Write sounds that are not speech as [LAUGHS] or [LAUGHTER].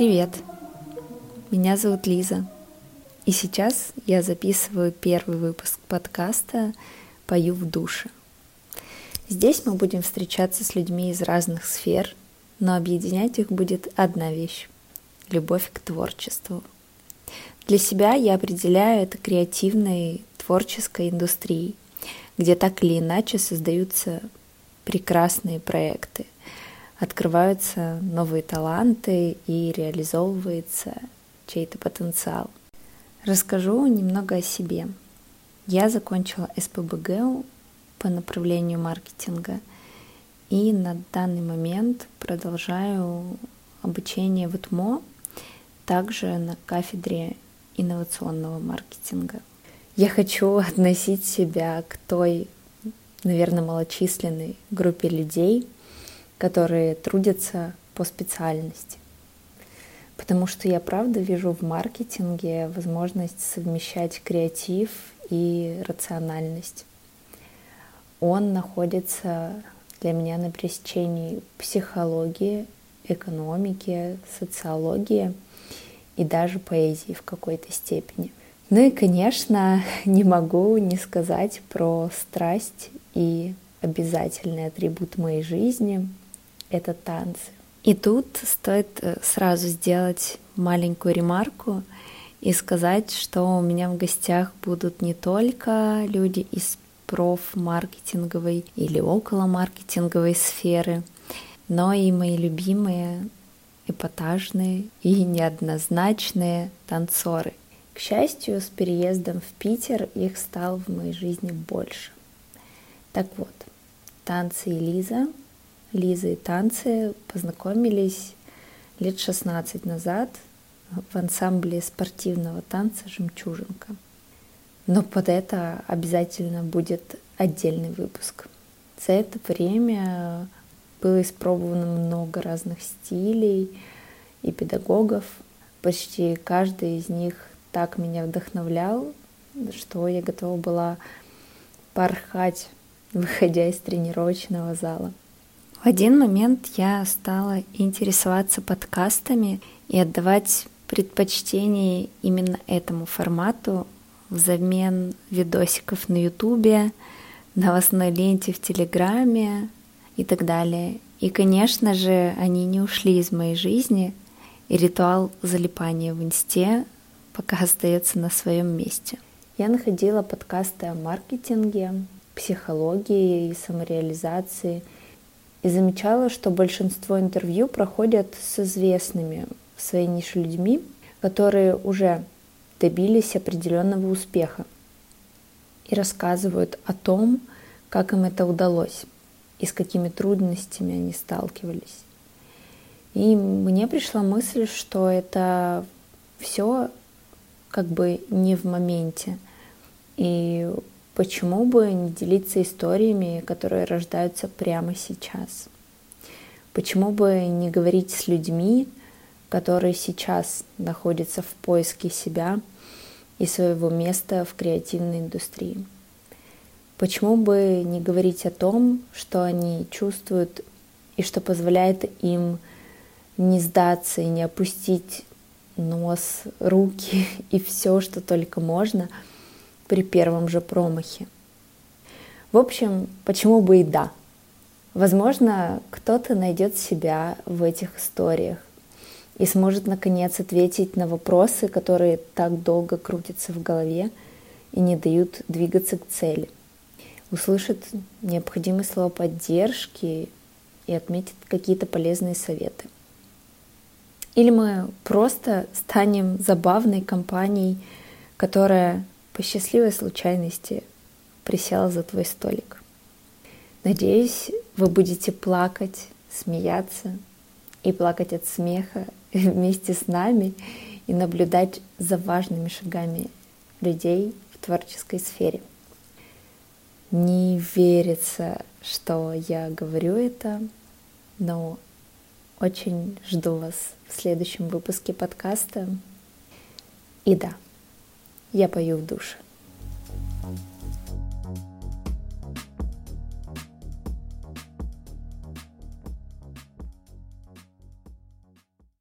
Привет! Меня зовут Лиза. И сейчас я записываю первый выпуск подкаста «Пою в душе». Здесь мы будем встречаться с людьми из разных сфер, но объединять их будет одна вещь — любовь к творчеству. Для себя я определяю это креативной творческой индустрией, где так или иначе создаются прекрасные проекты, открываются новые таланты и реализовывается чей-то потенциал. Расскажу немного о себе. Я закончила СПБГ по направлению маркетинга и на данный момент продолжаю обучение в ИТМО, также на кафедре инновационного маркетинга. Я хочу [LAUGHS] относить себя к той наверное, малочисленной группе людей, которые трудятся по специальности. Потому что я правда вижу в маркетинге возможность совмещать креатив и рациональность. Он находится для меня на пересечении психологии, экономики, социологии и даже поэзии в какой-то степени. Ну и, конечно, [LAUGHS] не могу не сказать про страсть и обязательный атрибут моей жизни — это танцы. И тут стоит э, сразу сделать маленькую ремарку и сказать, что у меня в гостях будут не только люди из проф-маркетинговой или около маркетинговой сферы, но и мои любимые эпатажные и неоднозначные танцоры. К счастью, с переездом в Питер их стало в моей жизни больше. Так вот, танцы и Лиза, Лиза и танцы познакомились лет 16 назад в ансамбле спортивного танца «Жемчужинка». Но под это обязательно будет отдельный выпуск. За это время было испробовано много разных стилей и педагогов. Почти каждый из них так меня вдохновлял, что я готова была порхать выходя из тренировочного зала. В один момент я стала интересоваться подкастами и отдавать предпочтение именно этому формату взамен видосиков на Ютубе, новостной ленте в Телеграме и так далее. И, конечно же, они не ушли из моей жизни, и ритуал залипания в инсте пока остается на своем месте. Я находила подкасты о маркетинге, психологии и самореализации. И замечала, что большинство интервью проходят с известными в своей нише людьми, которые уже добились определенного успеха и рассказывают о том, как им это удалось и с какими трудностями они сталкивались. И мне пришла мысль, что это все как бы не в моменте. И Почему бы не делиться историями, которые рождаются прямо сейчас? Почему бы не говорить с людьми, которые сейчас находятся в поиске себя и своего места в креативной индустрии? Почему бы не говорить о том, что они чувствуют и что позволяет им не сдаться и не опустить нос, руки [LAUGHS] и все, что только можно – при первом же промахе. В общем, почему бы и да? Возможно, кто-то найдет себя в этих историях и сможет наконец ответить на вопросы, которые так долго крутятся в голове и не дают двигаться к цели. Услышит необходимые слова поддержки и отметит какие-то полезные советы. Или мы просто станем забавной компанией, которая по счастливой случайности присела за твой столик. Надеюсь, вы будете плакать, смеяться и плакать от смеха [LAUGHS] вместе с нами и наблюдать за важными шагами людей в творческой сфере. Не верится, что я говорю это, но очень жду вас в следующем выпуске подкаста. И да, я пою в душе.